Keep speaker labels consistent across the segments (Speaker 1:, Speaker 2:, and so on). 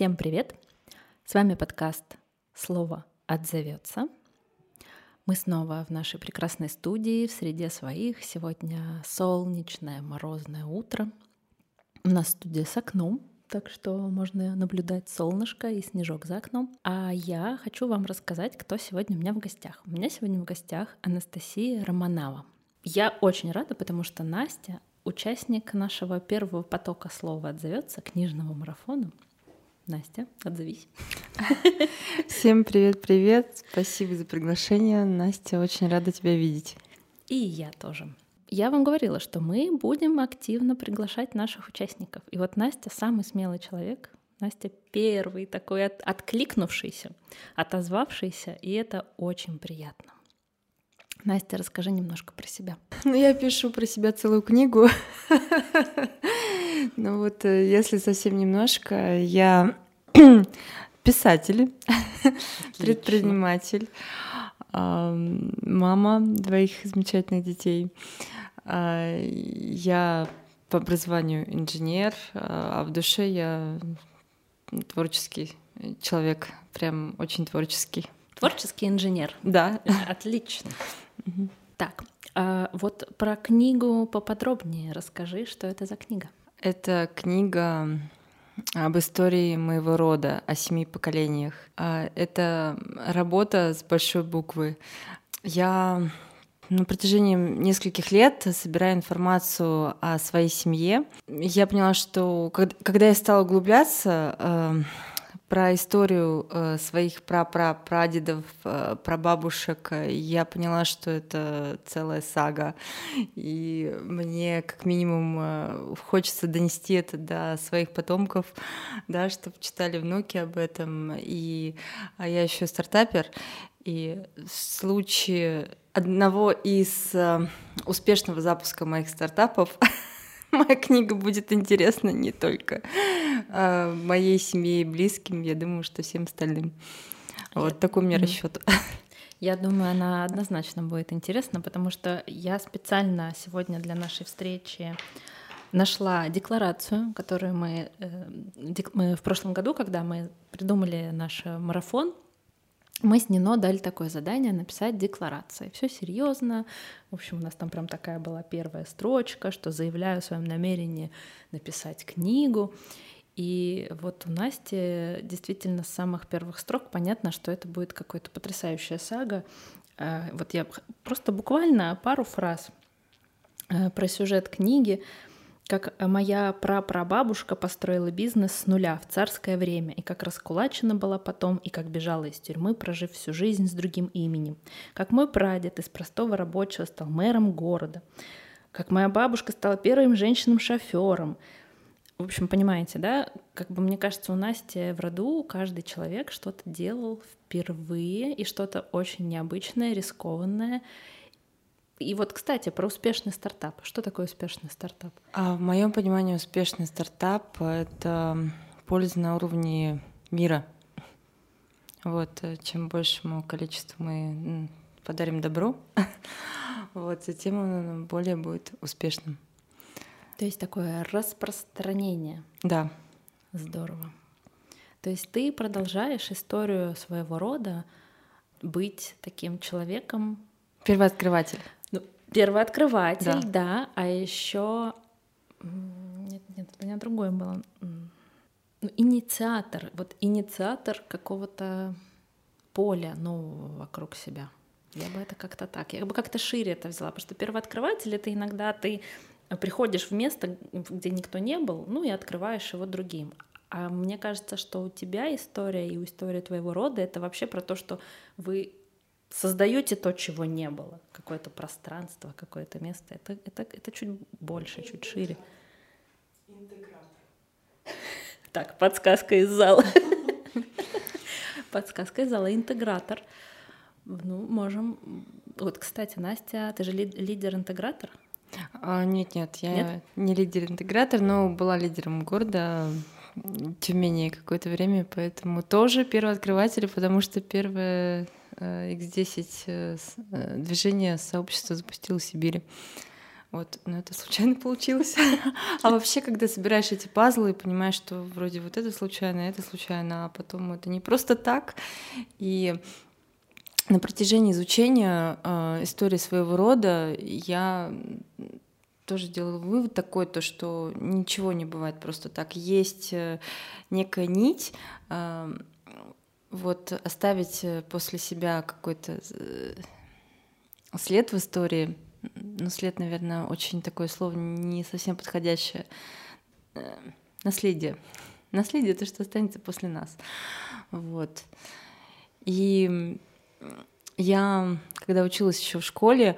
Speaker 1: Всем привет! С вами подкаст «Слово отзовется». Мы снова в нашей прекрасной студии, в среде своих. Сегодня солнечное, морозное утро. У нас студия с окном, так что можно наблюдать солнышко и снежок за окном. А я хочу вам рассказать, кто сегодня у меня в гостях. У меня сегодня в гостях Анастасия Романова. Я очень рада, потому что Настя участник нашего первого потока слова отзовется книжного марафона. Настя, отзовись.
Speaker 2: Всем привет-привет. Спасибо за приглашение. Настя, очень рада тебя видеть.
Speaker 1: И я тоже. Я вам говорила, что мы будем активно приглашать наших участников. И вот Настя самый смелый человек. Настя первый такой от, откликнувшийся, отозвавшийся, и это очень приятно. Настя, расскажи немножко про себя.
Speaker 2: Ну, я пишу про себя целую книгу. Ну вот, э, если совсем немножко, я писатель, предприниматель, мама двоих замечательных детей. А, я по образованию инженер, а в душе я творческий человек, прям очень творческий.
Speaker 1: Творческий инженер.
Speaker 2: Да.
Speaker 1: Отлично. Так, а вот про книгу поподробнее расскажи, что это за книга.
Speaker 2: Это книга об истории моего рода, о семи поколениях. А, это работа с большой буквы. Я на протяжении нескольких лет собираю информацию о своей семье. Я поняла, что когда я стала углубляться, э, про историю э, своих прапрапрадедов, э, прабабушек, я поняла, что это целая сага. И мне как минимум э, хочется донести это до своих потомков, да, чтобы читали внуки об этом. И а я еще стартапер, и в случае одного из э, успешного запуска моих стартапов моя книга будет интересна не только э, моей семье и близким, я думаю, что всем остальным. Вот такой у меня расчет.
Speaker 1: Я думаю, она однозначно будет интересна, потому что я специально сегодня для нашей встречи нашла декларацию, которую мы, э, мы в прошлом году, когда мы придумали наш марафон, мы с Нино дали такое задание написать декларации. Все серьезно. В общем, у нас там прям такая была первая строчка, что заявляю о своем намерении написать книгу. И вот у Насти действительно с самых первых строк понятно, что это будет какая-то потрясающая сага. А, вот я просто буквально пару фраз э, про сюжет книги как моя прапрабабушка построила бизнес с нуля в царское время, и как раскулачена была потом, и как бежала из тюрьмы, прожив всю жизнь с другим именем. Как мой прадед из простого рабочего стал мэром города. Как моя бабушка стала первым женщином-шофером. В общем, понимаете, да? Как бы мне кажется, у Насти в роду каждый человек что-то делал впервые, и что-то очень необычное, рискованное. И вот, кстати, про успешный стартап. Что такое успешный стартап?
Speaker 2: А в моем понимании успешный стартап — это польза на уровне мира. Вот, э, чем большему количеству мы подарим добро, вот, тем он более будет успешным.
Speaker 1: То есть такое распространение.
Speaker 2: Да.
Speaker 1: Здорово. То есть ты продолжаешь историю своего рода быть таким человеком.
Speaker 2: Первооткрыватель.
Speaker 1: Первооткрыватель, да, да а еще нет, нет, у меня другое было. Ну, инициатор, вот инициатор какого-то поля нового вокруг себя. Я бы это как-то так, я бы как-то шире это взяла, потому что первооткрыватель — это иногда ты приходишь в место, где никто не был, ну и открываешь его другим. А мне кажется, что у тебя история и у истории твоего рода — это вообще про то, что вы создаете то, чего не было, какое-то пространство, какое-то место. Это, это, это чуть больше, чуть шире. Интегратор. Так, подсказка из зала. Подсказка из зала. Интегратор. Ну, можем... Вот, кстати, Настя, ты же лидер-интегратор?
Speaker 2: А, нет, нет, я нет? не лидер-интегратор, но была лидером города Тюмени какое-то время, поэтому тоже первооткрыватель, потому что первое X10 э, э, движение сообщества запустил в Сибири. Вот, но это случайно получилось. А вообще, когда собираешь эти пазлы и понимаешь, что вроде вот это случайно, это случайно, а потом это не просто так. И на протяжении изучения э, истории своего рода я тоже делала вывод такой, то, что ничего не бывает просто так. Есть э, некая нить, э, вот оставить э, после себя какой-то э, след в истории, ну, след, наверное, очень такое слово не совсем подходящее. Э, наследие. Наследие — это что останется после нас. Вот. И я, когда училась еще в школе,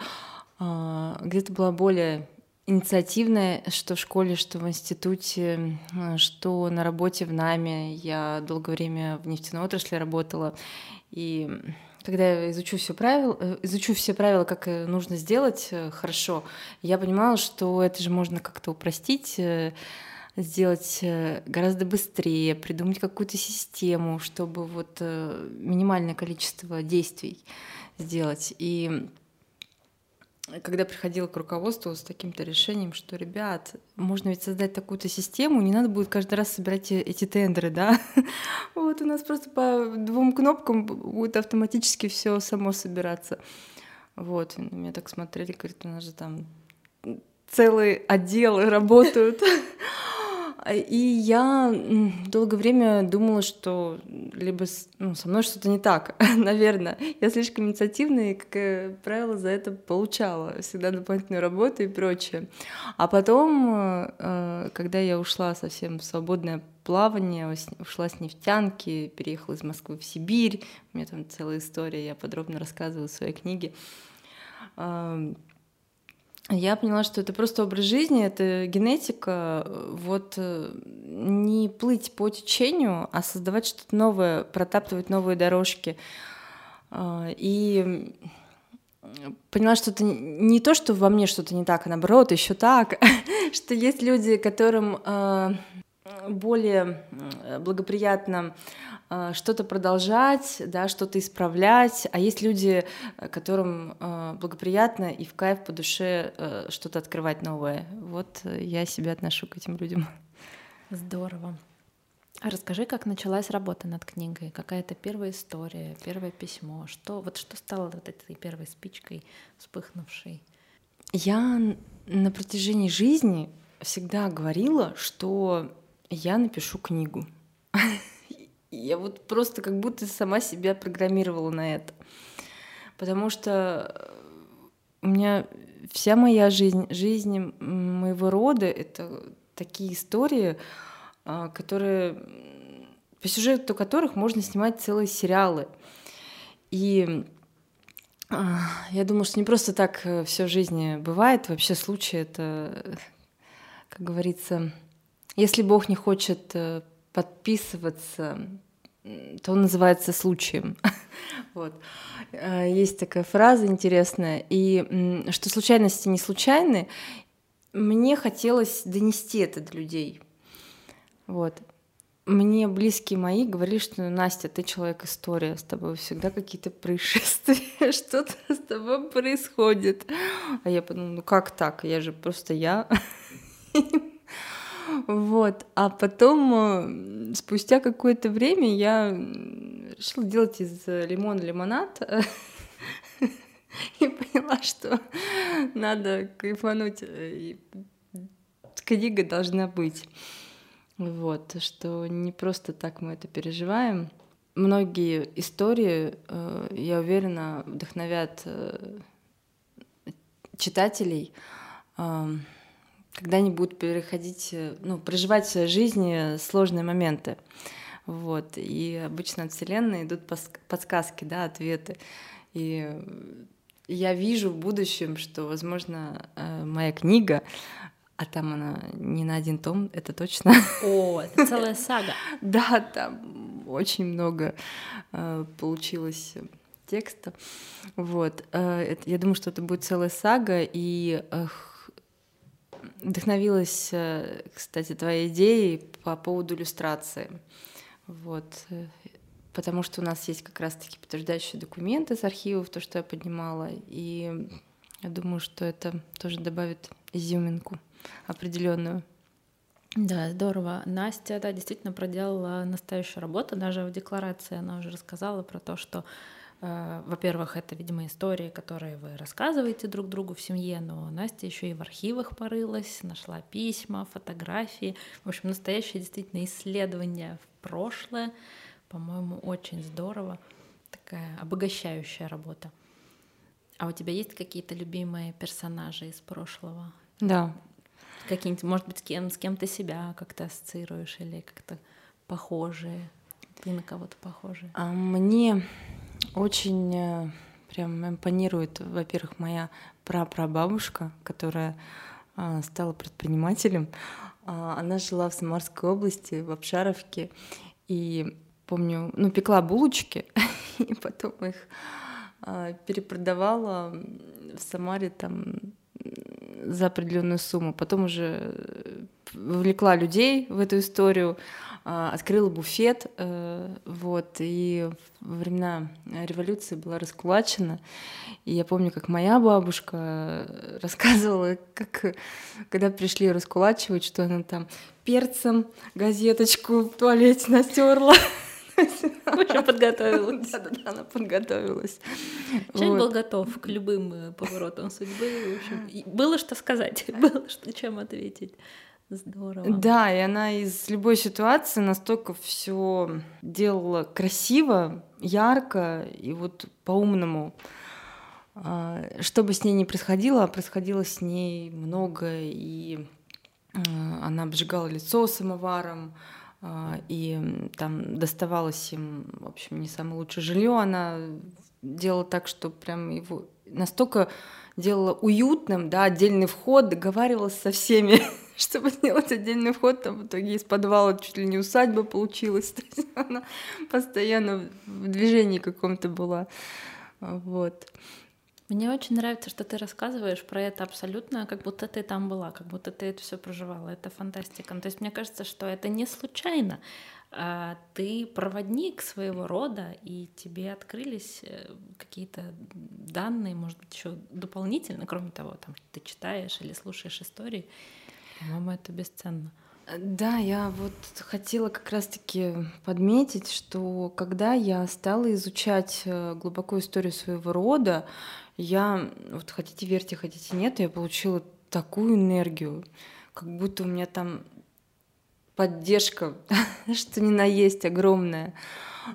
Speaker 2: а, где-то была более инициативная, что в школе, что в институте, а, что на работе в НАМе. Я долгое время в нефтяной отрасли работала. И когда я изучу все правила, э, изучу все правила, как нужно сделать э, хорошо, я понимала, что это же можно как-то упростить, э, сделать гораздо быстрее, придумать какую-то систему, чтобы вот минимальное количество действий сделать. И когда приходила к руководству с таким-то решением, что, ребят, можно ведь создать такую-то систему, не надо будет каждый раз собирать эти тендеры, да? Вот у нас просто по двум кнопкам будет автоматически все само собираться. Вот, меня так смотрели, говорят, у нас же там целые отделы работают. И я долгое время думала, что либо ну, со мной что-то не так, наверное. Я слишком инициативная и, как правило, за это получала всегда дополнительную работу и прочее. А потом, э, когда я ушла совсем в свободное плавание, ушла с нефтянки, переехала из Москвы в Сибирь, у меня там целая история, я подробно рассказываю в своей книге я поняла, что это просто образ жизни, это генетика. Вот э, не плыть по течению, а создавать что-то новое, протаптывать новые дорожки. А, и поняла, что это не то, что во мне что-то не так, а наоборот, еще так, что есть люди, которым а, более благоприятно а, что-то продолжать, да, что-то исправлять, а есть люди, которым а, благоприятно и в кайф по душе что-то открывать новое. Вот я себя отношу к этим людям.
Speaker 1: Здорово. А расскажи, как началась работа над книгой? Какая-то первая история, первое письмо? Что, вот что стало вот этой первой спичкой, вспыхнувшей?
Speaker 2: Я на протяжении жизни всегда говорила, что я напишу книгу. Я вот просто как будто сама себя программировала на это. Потому что у меня вся моя жизнь, жизнь моего рода — это такие истории, а, которые, по сюжету которых можно снимать целые сериалы. И а, я думаю, что не просто так э, все в жизни бывает. Вообще случай — это, как говорится, если Бог не хочет э, подписываться, то он называется случаем. вот. Э, есть такая фраза интересная. И что случайности не случайны, мне хотелось донести это до людей. Вот. Мне близкие мои говорили, что Настя, ты человек история, с тобой всегда какие-то происшествия, что-то с тобой происходит. А я подумала, ну как так? Я же просто я. Вот. А потом, э, спустя какое-то время, я решила делать из лимона лимонад. И поняла, что надо кайфануть. Э, книга должна быть. Вот, что не просто так мы это переживаем. Многие истории, э, я уверена, вдохновят читателей когда они будут переходить, э, ну, проживать в своей жизни сложные моменты. Вот. И обычно от Вселенной идут подсказки, да, ответы. И я вижу в будущем, что, возможно, э, моя книга, а там она не на один том, это точно.
Speaker 1: О, это целая сага.
Speaker 2: Да, там очень много э, получилось текста. Вот. Я думаю, что это будет целая сага, и вдохновилась, э, кстати, твоей идеей по поводу иллюстрации. Вот. Э, потому что у нас есть как раз-таки подтверждающие документы с архивов, то, что я поднимала. И я думаю, что это тоже добавит изюминку определенную.
Speaker 1: Да, здорово. Настя, да, действительно проделала настоящую работу. Даже в декларации она уже рассказала про то, что, во-первых, это, видимо, истории, которые вы рассказываете друг другу в семье, но Настя еще и в архивах порылась, нашла письма, фотографии. В общем, настоящее действительно исследование в прошлое. По-моему, очень здорово. Такая обогащающая работа. А у тебя есть какие-то любимые персонажи из прошлого?
Speaker 2: Да,
Speaker 1: Какие-нибудь, может быть, с кем, с кем ты себя как-то ассоциируешь или как-то похожие? Ты на кого-то похожие?
Speaker 2: А мне очень э, прям импонирует, во-первых, моя прапрабабушка, которая а, стала предпринимателем. А, она жила в Самарской области, в Обшаровке, и помню, ну, пекла булочки, и потом их а, перепродавала в Самаре там за определенную сумму. Потом уже э, вовлекла людей в эту историю, а, открыла буфет, э, вот, и во времена революции была раскулачена. И я помню, как моя бабушка рассказывала, как когда пришли раскулачивать, что она там перцем газеточку в туалете настерла.
Speaker 1: Общем, подготовилась.
Speaker 2: Да-да-да, она подготовилась.
Speaker 1: Человек был готов к любым э, поворотам судьбы. В общем, было что сказать, было что чем ответить. Здорово.
Speaker 2: Да, и она из любой ситуации настолько все делала красиво, ярко и вот по-умному. А, что бы с ней ни происходило, а происходило с ней много, и а, она обжигала лицо самоваром, и там доставалось им, в общем, не самое лучшее жилье. Она делала так, что прям его настолько делала уютным, да, отдельный вход, договаривалась со всеми, чтобы сделать отдельный вход, там в итоге из подвала чуть ли не усадьба получилась, то есть она постоянно в движении каком-то была, вот.
Speaker 1: Мне очень нравится, что ты рассказываешь про это абсолютно, как будто ты там была, как будто ты это все проживала. Это фантастика. Ну, то есть мне кажется, что это не случайно. А ты проводник своего рода, и тебе открылись э, какие-то данные, может быть, еще дополнительно, кроме того, там, ты читаешь или слушаешь истории. По-моему, это бесценно.
Speaker 2: Да, я вот хотела как раз-таки подметить, что когда я стала изучать э, глубоко историю своего рода, я, вот хотите верьте, хотите нет, я получила такую энергию, как будто у меня там поддержка, что ни на есть огромная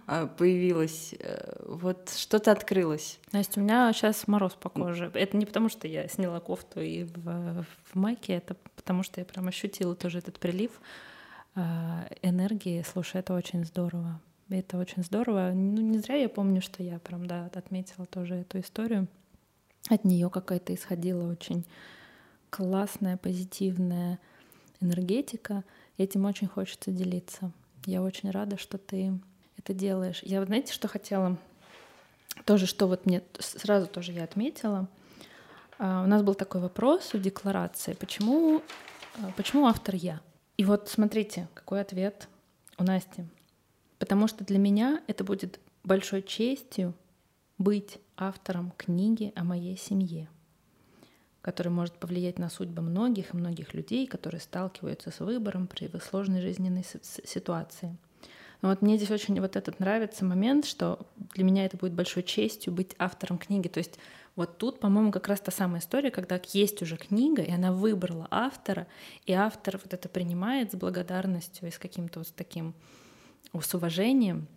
Speaker 2: а, появилась. Э, вот что-то открылось.
Speaker 1: Настя, у меня сейчас мороз по коже. Это не потому, что я сняла кофту и в, в майке, это потому, что я прям ощутила тоже этот прилив а, энергии. Слушай, это очень здорово. Это очень здорово. Ну, не зря я помню, что я прям, да, отметила тоже эту историю от нее какая-то исходила очень классная, позитивная энергетика. Этим очень хочется делиться. Я очень рада, что ты это делаешь. Я, знаете, что хотела? Тоже, что вот мне сразу тоже я отметила. А, у нас был такой вопрос в декларации, почему, а, почему автор я? И вот смотрите, какой ответ у Насти. Потому что для меня это будет большой честью быть автором книги о моей семье, который может повлиять на судьбы многих и многих людей, которые сталкиваются с выбором при сложной жизненной ситуации. Но вот мне здесь очень вот этот нравится момент, что для меня это будет большой честью быть автором книги. То есть вот тут, по-моему, как раз та самая история, когда есть уже книга, и она выбрала автора, и автор вот это принимает с благодарностью и с каким-то вот таким с уважением,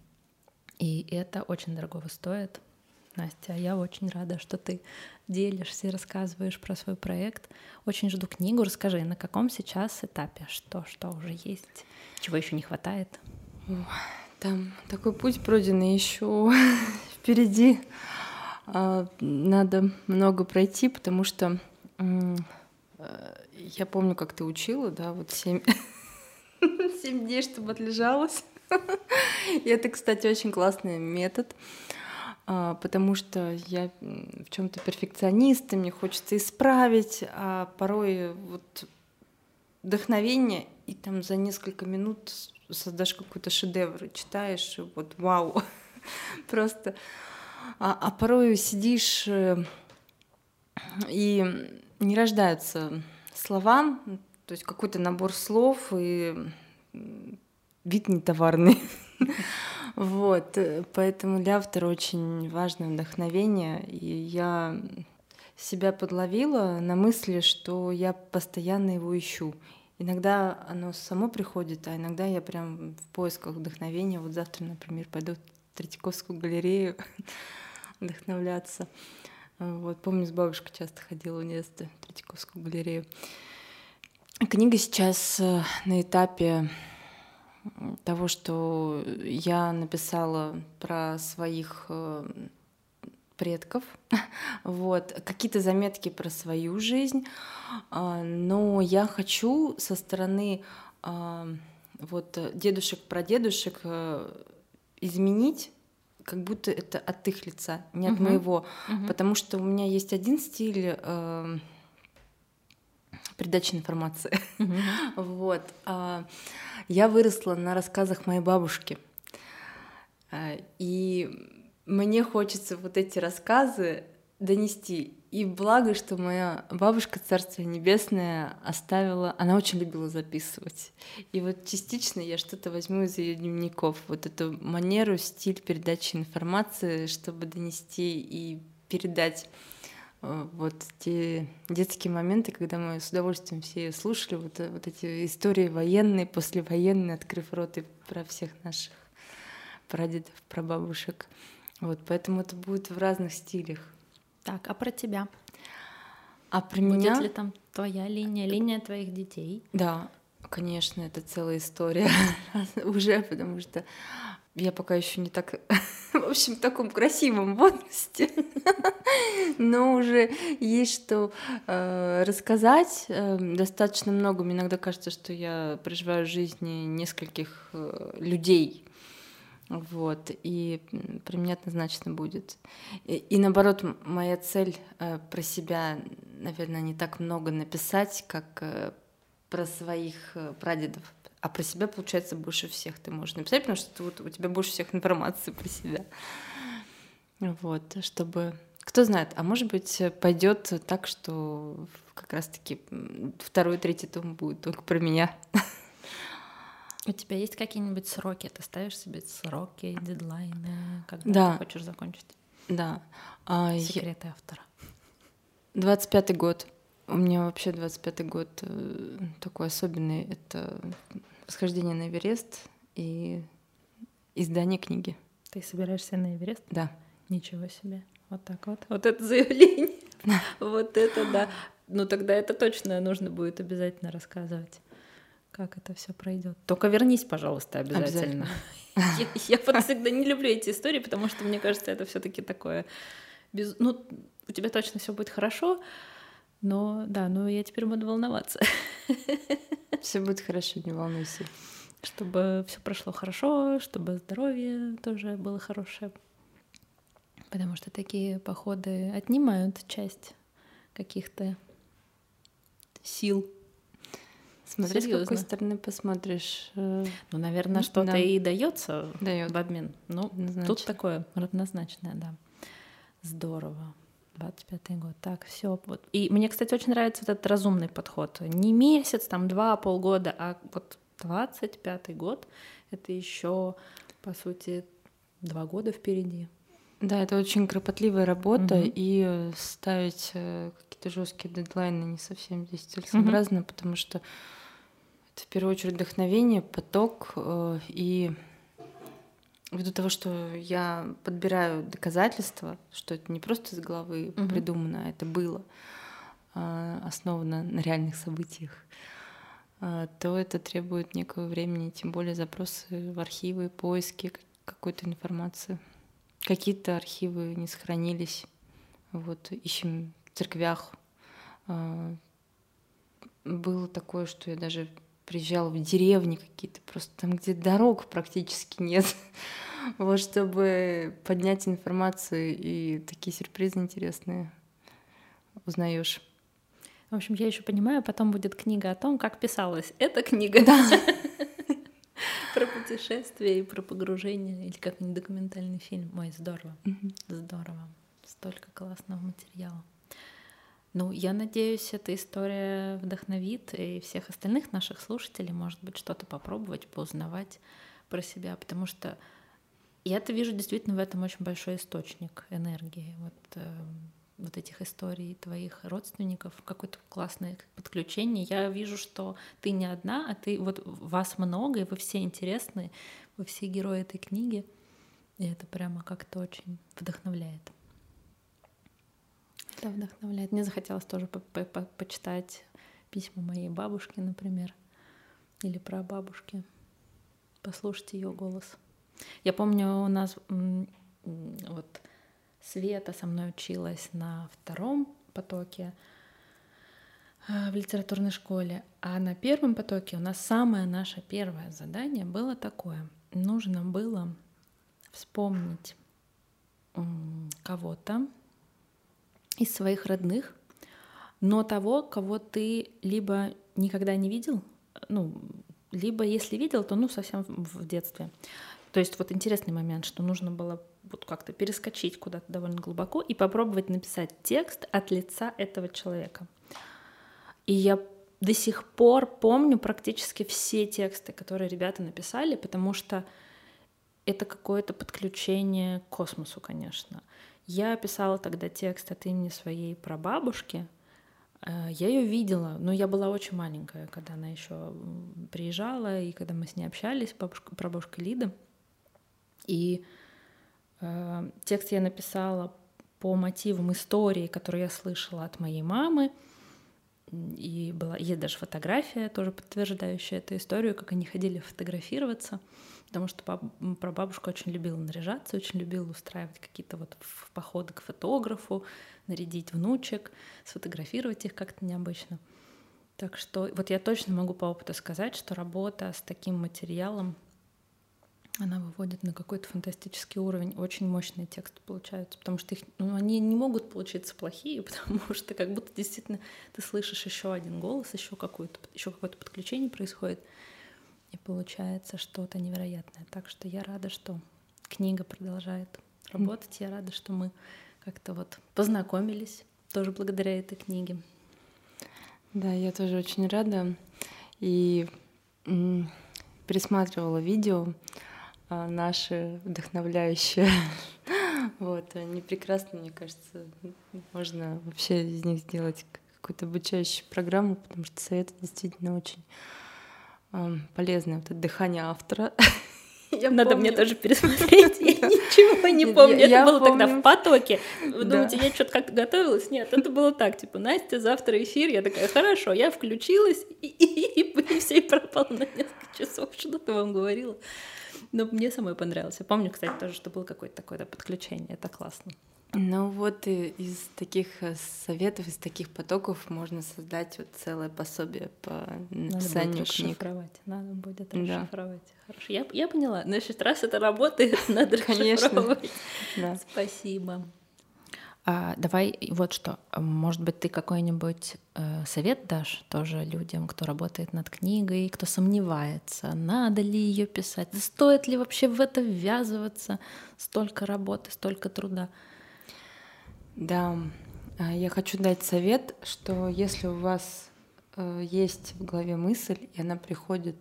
Speaker 1: и это очень дорогого стоит. Настя, я очень рада, что ты делишься и рассказываешь про свой проект. Очень жду книгу. Расскажи, на каком сейчас этапе? Что, что уже есть? Чего еще не хватает?
Speaker 2: Там такой путь пройденный еще впереди. А, надо много пройти, потому что э, я помню, как ты учила, да, вот семь, семь дней, чтобы отлежалась. И это, кстати, очень классный метод. А, потому что я в чем-то перфекционист, и мне хочется исправить, а порой вот вдохновение, и там за несколько минут создашь какой-то шедевр, читаешь, вот вау, просто. А, а порой сидишь, э, и не рождаются словам, то есть какой-то набор слов и вид не товарный. Вот, поэтому для автора очень важное вдохновение, и я себя подловила на мысли, что я постоянно его ищу. Иногда оно само приходит, а иногда я прям в поисках вдохновения. Вот завтра, например, пойду в Третьяковскую галерею вдохновляться. Вот, помню, с бабушкой часто ходила в детстве в Третьяковскую галерею. Книга сейчас э, на этапе того, что я написала про своих э, предков, вот, какие-то заметки про свою жизнь, а, но я хочу со стороны а, вот дедушек, прадедушек э, изменить как будто это от их лица, не от uh-huh. моего, uh-huh. потому что у меня есть один стиль э, передачи информации, uh-huh. вот. А, я выросла на рассказах моей бабушки, а, и мне хочется вот эти рассказы донести. И благо, что моя бабушка, Царство Небесное, оставила... Она очень любила записывать. И вот частично я что-то возьму из ее дневников. Вот эту манеру, стиль передачи информации, чтобы донести и передать э, вот те детские моменты, когда мы с удовольствием все слушали вот, э, вот эти истории военные, послевоенные, открыв роты про всех наших прадедов, прабабушек. Вот, поэтому это будет в разных стилях.
Speaker 1: Так, а про тебя?
Speaker 2: А про
Speaker 1: Будет
Speaker 2: меня...
Speaker 1: ли там твоя линия, линия твоих детей?
Speaker 2: Да, конечно, это целая история уже, потому что я пока еще не так, в общем, в таком красивом возрасте, но уже есть что э, рассказать. Э, достаточно много. Мне иногда кажется, что я проживаю жизни нескольких э, людей вот, и про меня однозначно будет. И, и наоборот, моя цель э, про себя, наверное, не так много написать, как э, про своих э, прадедов. А про себя, получается, больше всех ты можешь написать, потому что вот, у тебя больше всех информации про себя. Вот, чтобы... Кто знает, а может быть, пойдет так, что как раз-таки второй, третий том будет только про меня.
Speaker 1: У тебя есть какие-нибудь сроки? Ты ставишь себе сроки, дедлайны, когда
Speaker 2: да.
Speaker 1: ты хочешь закончить?
Speaker 2: Да.
Speaker 1: А, Секреты я... автора.
Speaker 2: 25-й год. У меня вообще 25-й год э, такой особенный. Это восхождение на Эверест и издание книги.
Speaker 1: Ты собираешься на Эверест?
Speaker 2: Да.
Speaker 1: Ничего себе. Вот так вот. Вот это заявление. Вот это да. Ну тогда это точно нужно будет обязательно рассказывать как это все пройдет. Только вернись, пожалуйста, обязательно. обязательно. Я, я всегда не люблю эти истории, потому что мне кажется, это все-таки такое. Без... Ну, у тебя точно все будет хорошо, но да, но я теперь буду волноваться.
Speaker 2: Все будет хорошо, не волнуйся.
Speaker 1: Чтобы все прошло хорошо, чтобы здоровье тоже было хорошее. Потому что такие походы отнимают часть каких-то сил
Speaker 2: Смотри, Серьезно. с какой стороны посмотришь. Э,
Speaker 1: ну, наверное, что-то да. и дается
Speaker 2: Даёт.
Speaker 1: в обмен. Ну, Однозначно. тут такое равнозначное, да. Здорово. 25 год. Так, все. Вот. И мне, кстати, очень нравится вот этот разумный подход. Не месяц, там, два, полгода, а вот 25 год — это еще, по сути, два года впереди.
Speaker 2: Да, это очень кропотливая работа, угу. и ставить э, какие-то жесткие дедлайны не совсем здесь целесообразно, угу. потому что в первую очередь вдохновение, поток э, и ввиду того, что я подбираю доказательства, что это не просто из головы угу. придумано, а это было э, основано на реальных событиях, э, то это требует некого времени, тем более запросы в архивы, поиски какой-то информации. Какие-то архивы не сохранились. Вот ищем в церквях. Было такое, что я даже приезжала в деревни какие-то, просто там, где дорог практически нет. Вот чтобы поднять информацию и такие сюрпризы интересные узнаешь.
Speaker 1: В общем, я еще понимаю, потом будет книга о том, как писалась эта книга. Да. Про путешествие и про погружение, или как-нибудь документальный фильм. Ой, здорово. Здорово. Столько классного материала. Ну, я надеюсь, эта история вдохновит и всех остальных наших слушателей, может быть, что-то попробовать, поузнавать про себя, потому что я-то вижу действительно в этом очень большой источник энергии. Вот, э, вот этих историй твоих родственников, какое-то классное подключение. Я вижу, что ты не одна, а ты вот вас много, и вы все интересны, вы все герои этой книги. И это прямо как-то очень вдохновляет. Это вдохновляет. Мне захотелось тоже по -по -по почитать письма моей бабушки, например, или про бабушки, послушать ее голос. Я помню, у нас вот Света со мной училась на втором потоке э, в литературной школе, а на первом потоке у нас самое наше первое задание было такое. Нужно было вспомнить кого-то из своих родных, но того, кого ты либо никогда не видел, ну, либо если видел, то ну совсем в детстве. То есть вот интересный момент, что нужно было вот как-то перескочить куда-то довольно глубоко и попробовать написать текст от лица этого человека. И я до сих пор помню практически все тексты, которые ребята написали, потому что это какое-то подключение к космосу, конечно. Я писала тогда текст от имени своей прабабушки. Э, я ее видела, но я была очень маленькая, когда она еще приезжала, и когда мы с ней общались, бабушка, прабабушка Лида. И э, текст я написала по мотивам истории, которую я слышала от моей мамы. И была, есть даже фотография, тоже подтверждающая эту историю, как они ходили фотографироваться потому что прабабушка очень любила наряжаться, очень любила устраивать какие-то вот походы к фотографу, нарядить внучек, сфотографировать их как-то необычно. Так что вот я точно могу по опыту сказать, что работа с таким материалом, она выводит на какой-то фантастический уровень. Очень мощные тексты получаются, потому что их, ну, они не могут получиться плохие, потому что как будто действительно ты слышишь еще один голос, еще какое-то еще какое-то подключение происходит и получается что-то невероятное. Так что я рада, что книга продолжает работать. Я рада, что мы как-то вот познакомились тоже благодаря этой книге.
Speaker 2: Да, я тоже очень рада. И пересматривала видео наши вдохновляющие. Вот, они прекрасны, мне кажется. Можно вообще из них сделать какую-то обучающую программу, потому что советы действительно очень полезное вот это дыхание автора.
Speaker 1: Я Надо помню. мне тоже пересмотреть. Я ничего не помню. Это было тогда в потоке. Вы думаете, я что-то как-то готовилась? Нет, это было так, типа, Настя, завтра эфир. Я такая, хорошо, я включилась, и, все и пропало на несколько часов. Что-то вам говорила. Но мне самой понравилось. Я помню, кстати, тоже, что было какое-то такое подключение. Это классно.
Speaker 2: Ну вот и из таких э, советов, из таких потоков можно создать вот целое пособие по написанию
Speaker 1: надо будет
Speaker 2: книг.
Speaker 1: Расшифровать. Надо будет расшифровать. Да. Хорошо. Я, я поняла. Значит, раз это работает, надо Конечно. Да. Спасибо. А, давай вот что. Может быть, ты какой-нибудь э, совет дашь тоже людям, кто работает над книгой, кто сомневается, надо ли ее писать, стоит ли вообще в это ввязываться, столько работы, столько труда.
Speaker 2: Да, а, я хочу дать совет, что если у вас э, есть в голове мысль, и она приходит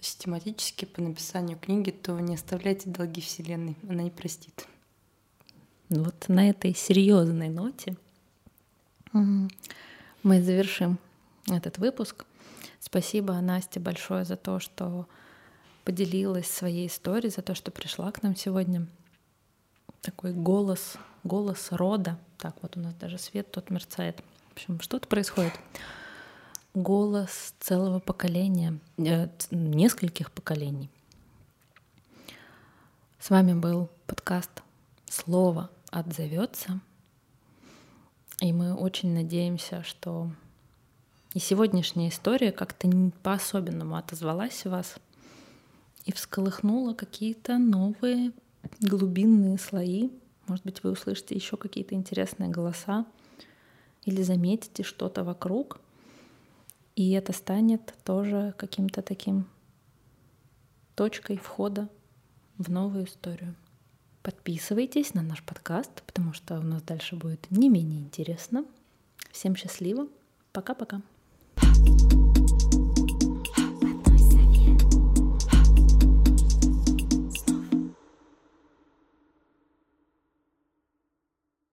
Speaker 2: систематически по написанию книги, то не оставляйте долги Вселенной, она не простит.
Speaker 1: Вот на этой серьезной ноте мы завершим этот выпуск. Спасибо, Насте, большое за то, что поделилась своей историей, за то, что пришла к нам сегодня. Такой голос, голос рода. Так, вот у нас даже свет тут мерцает. В общем, что-то происходит. Голос целого поколения, э, нескольких поколений. С вами был подкаст «Слово отзовется. И мы очень надеемся, что и сегодняшняя история как-то по-особенному отозвалась в вас и всколыхнула какие-то новые глубинные слои. Может быть, вы услышите еще какие-то интересные голоса или заметите что-то вокруг, и это станет тоже каким-то таким точкой входа в новую историю. Подписывайтесь на наш подкаст, потому что у нас дальше будет не менее интересно. Всем счастливо. Пока-пока.